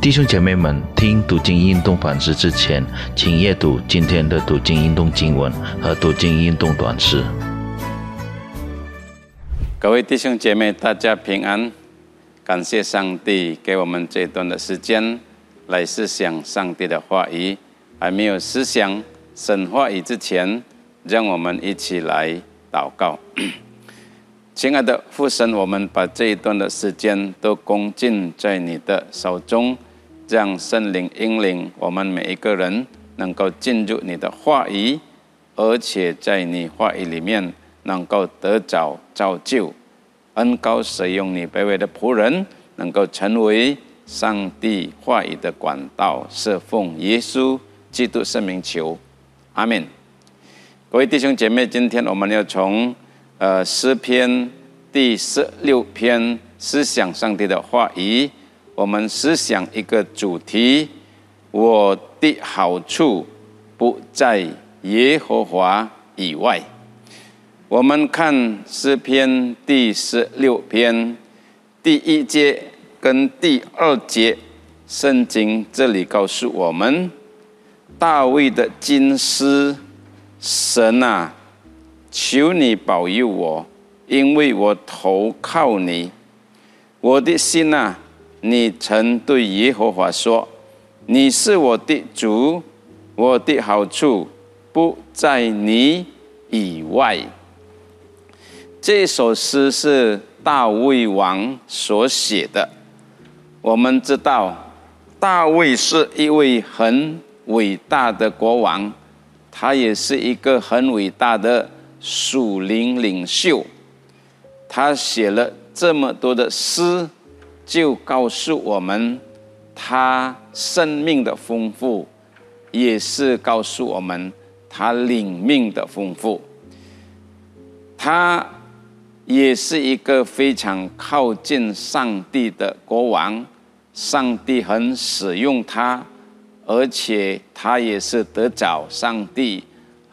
弟兄姐妹们，听读经运动反思之前，请阅读今天的读经运动经文和读经运动短诗。各位弟兄姐妹，大家平安！感谢上帝给我们这段的时间来思想上帝的话语。还没有思想神话语之前，让我们一起来祷告。亲爱的父神，我们把这一段的时间都恭敬在你的手中，让圣灵引领我们每一个人能够进入你的话语，而且在你话语里面能够得着造就，恩高使用你卑微的仆人，能够成为上帝话语的管道，侍奉耶稣基督圣名求，阿门。各位弟兄姐妹，今天我们要从。呃，诗篇第十六篇思想上帝的话语，我们思想一个主题：我的好处不在耶和华以外。我们看诗篇第十六篇第一节跟第二节，圣经这里告诉我们，大卫的金诗，神啊。求你保佑我，因为我投靠你。我的心啊，你曾对耶和华说：“你是我的主，我的好处不在你以外。”这首诗是大卫王所写的。我们知道，大卫是一位很伟大的国王，他也是一个很伟大的。属灵领袖，他写了这么多的诗，就告诉我们他生命的丰富，也是告诉我们他领命的丰富。他也是一个非常靠近上帝的国王，上帝很使用他，而且他也是得着上帝。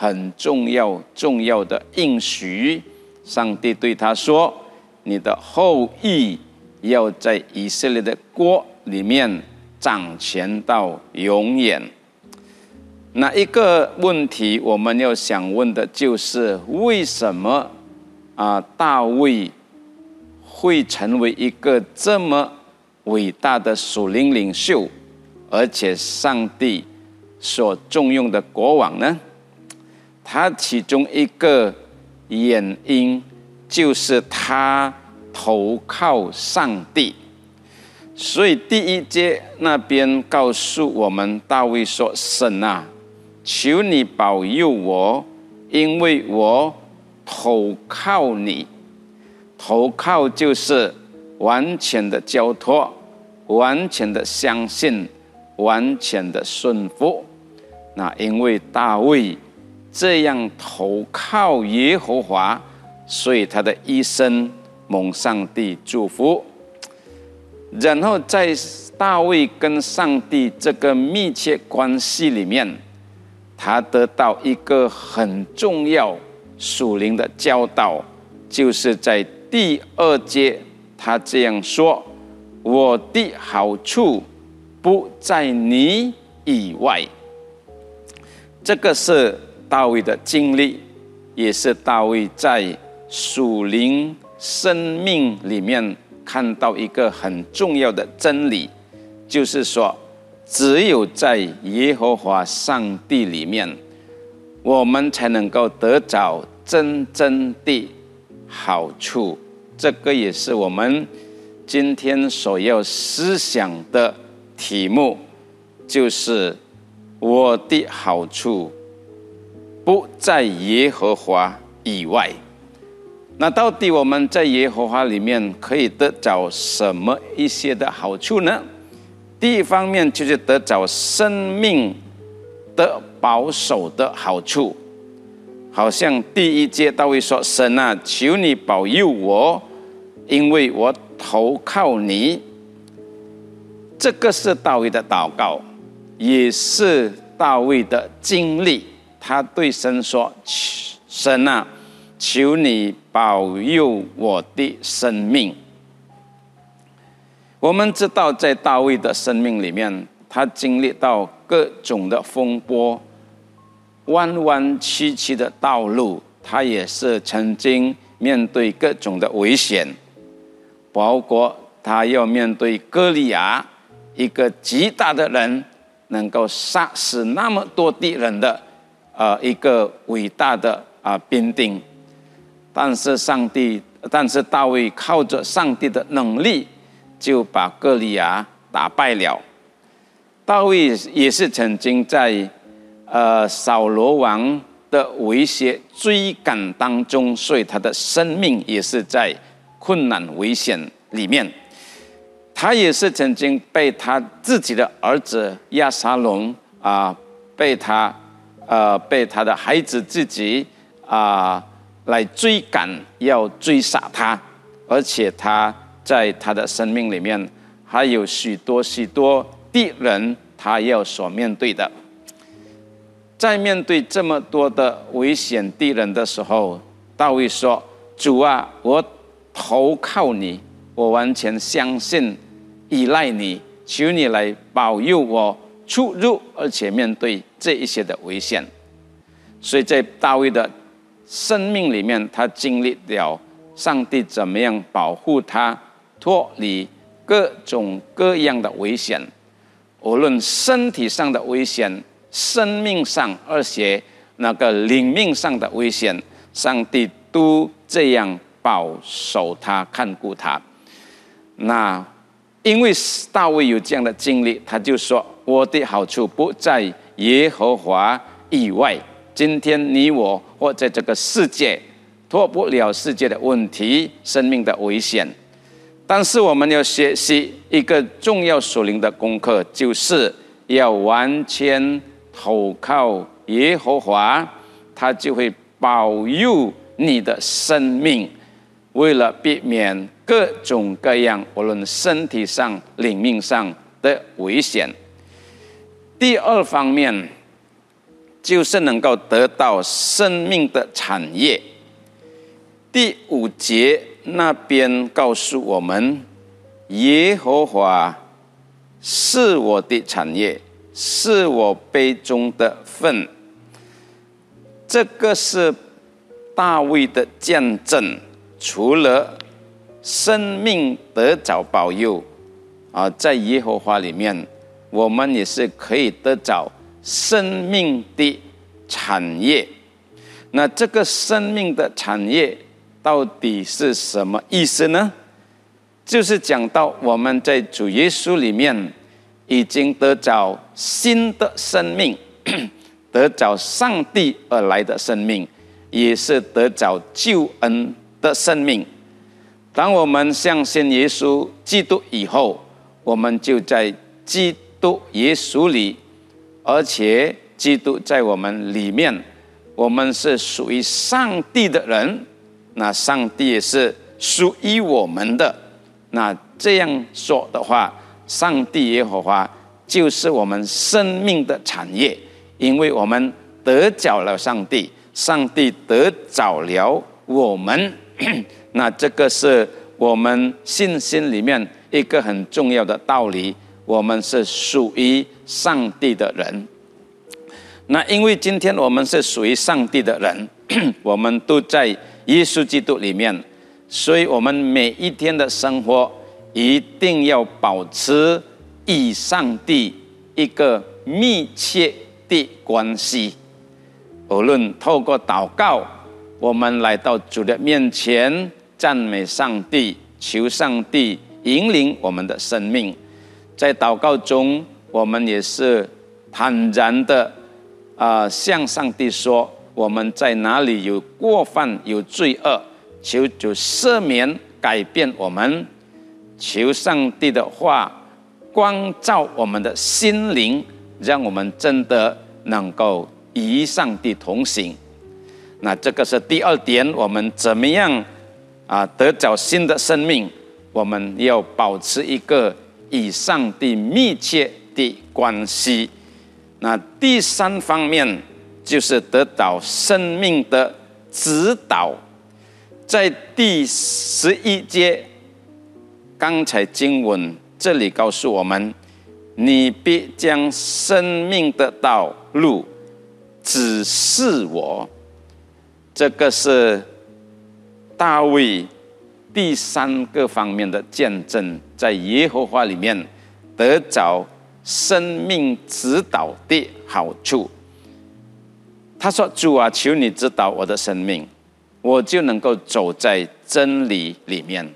很重要重要的应许，上帝对他说：“你的后裔要在以色列的国里面掌权到永远。”那一个问题，我们要想问的就是：为什么啊，大卫会成为一个这么伟大的属灵领袖，而且上帝所重用的国王呢？他其中一个原因就是他投靠上帝，所以第一节那边告诉我们，大卫说：“神啊，求你保佑我，因为我投靠你。投靠就是完全的交托，完全的相信，完全的顺服。那因为大卫。”这样投靠耶和华，所以他的一生蒙上帝祝福。然后在大卫跟上帝这个密切关系里面，他得到一个很重要属灵的教导，就是在第二节，他这样说：“我的好处不在你以外。”这个是。大卫的经历，也是大卫在属灵生命里面看到一个很重要的真理，就是说，只有在耶和华上帝里面，我们才能够得着真正的好处。这个也是我们今天所要思想的题目，就是我的好处。不在耶和华以外，那到底我们在耶和华里面可以得着什么一些的好处呢？第一方面就是得着生命的保守的好处，好像第一节大卫说：“神啊，求你保佑我，因为我投靠你。”这个是大卫的祷告，也是大卫的经历。他对神说：“神啊，求你保佑我的生命。”我们知道，在大卫的生命里面，他经历到各种的风波，弯弯曲曲的道路，他也是曾经面对各种的危险，包括他要面对歌利亚，一个极大的人，能够杀死那么多敌人的，呃，一个伟大的啊兵丁，但是上帝，但是大卫靠着上帝的能力。就把歌利亚打败了。大卫也是曾经在呃扫罗王的威胁追赶当中，所以他的生命也是在困难危险里面。他也是曾经被他自己的儿子亚沙龙啊，被他呃被他的孩子自己啊来追赶，要追杀他，而且他。在他的生命里面，还有许多许多敌人，他要所面对的。在面对这么多的危险敌人的时候，大卫说：“主啊，我投靠你，我完全相信、依赖你，求你来保佑我出入，而且面对这一些的危险。”所以在大卫的生命里面，他经历了上帝怎么样保护他。脱离各种各样的危险，无论身体上的危险、生命上，而且那个灵命上的危险，上帝都这样保守他、看顾他。那因为大卫有这样的经历，他就说：“我的好处不在耶和华以外。今天你我或在这个世界脱不了世界的问题、生命的危险。”但是我们要学习一个重要属灵的功课，就是要完全投靠耶和华，他就会保佑你的生命。为了避免各种各样无论身体上、灵命上的危险，第二方面就是能够得到生命的产业。第五节。那边告诉我们，耶和华是我的产业，是我杯中的份。这个是大卫的见证。除了生命得着保佑啊，在耶和华里面，我们也是可以得着生命的产业。那这个生命的产业。到底是什么意思呢？就是讲到我们在主耶稣里面已经得着新的生命，得着上帝而来的生命，也是得着救恩的生命。当我们相信耶稣基督以后，我们就在基督耶稣里，而且基督在我们里面，我们是属于上帝的人。那上帝也是属于我们的。那这样说的话，上帝耶和华就是我们生命的产业，因为我们得着了上帝，上帝得着了我们。那这个是我们信心里面一个很重要的道理。我们是属于上帝的人。那因为今天我们是属于上帝的人，我们都在。耶稣基督里面，所以我们每一天的生活一定要保持与上帝一个密切的关系。无论透过祷告，我们来到主的面前赞美上帝，求上帝引领我们的生命。在祷告中，我们也是坦然的啊，向上帝说。我们在哪里有过犯、有罪恶，求主赦免、改变我们，求上帝的话光照我们的心灵，让我们真的能够与上帝同行。那这个是第二点，我们怎么样啊得着新的生命？我们要保持一个与上帝密切的关系。那第三方面。就是得到生命的指导，在第十一节，刚才经文这里告诉我们：你必将生命的道路指示我。这个是大卫第三个方面的见证，在耶和华里面得着生命指导的好处。他说：“主啊，求你指导我的生命，我就能够走在真理里面，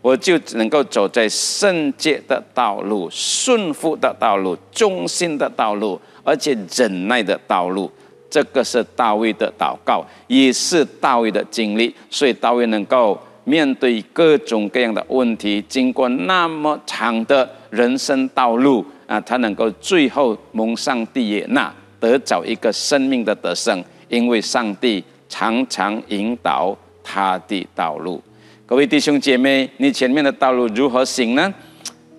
我就能够走在圣洁的道路、顺服的道路、忠心的道路，而且忍耐的道路。”这个是大卫的祷告，也是大卫的经历，所以大卫能够面对各种各样的问题，经过那么长的人生道路啊，他能够最后蒙上帝悦纳，得找一个生命的得胜，因为上帝常常引导他的道路。各位弟兄姐妹，你前面的道路如何行呢？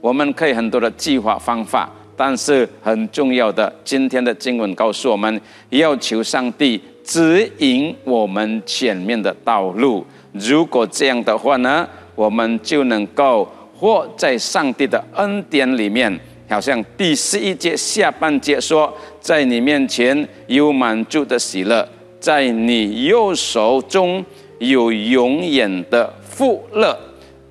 我们可以很多的计划方法。但是很重要的，今天的经文告诉我们，要求上帝指引我们前面的道路。如果这样的话呢，我们就能够活在上帝的恩典里面。好像第十一节下半节说，在你面前有满足的喜乐，在你右手中有永远的富乐。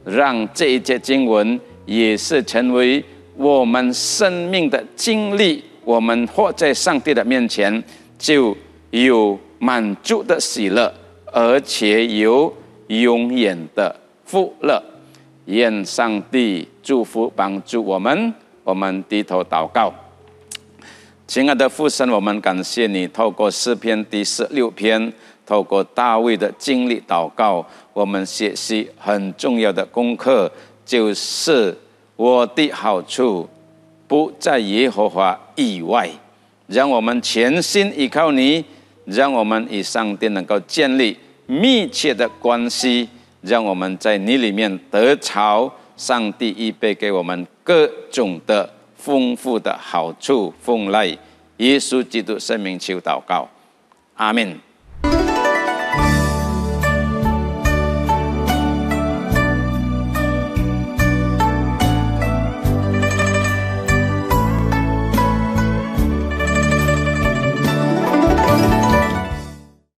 让这一节经文也是成为。我们生命的经历，我们活在上帝的面前，就有满足的喜乐，而且有永远的福乐。愿上帝祝福帮助我们。我们低头祷告，亲爱的父神，我们感谢你，透过诗篇第十六篇，透过大卫的经历祷告，我们学习很重要的功课，就是。我的好处不在耶和华以外，让我们全心依靠你，让我们与上帝能够建立密切的关系，让我们在你里面得朝上帝预备给我们各种的丰富的好处奉来耶稣基督圣名求祷告，阿门。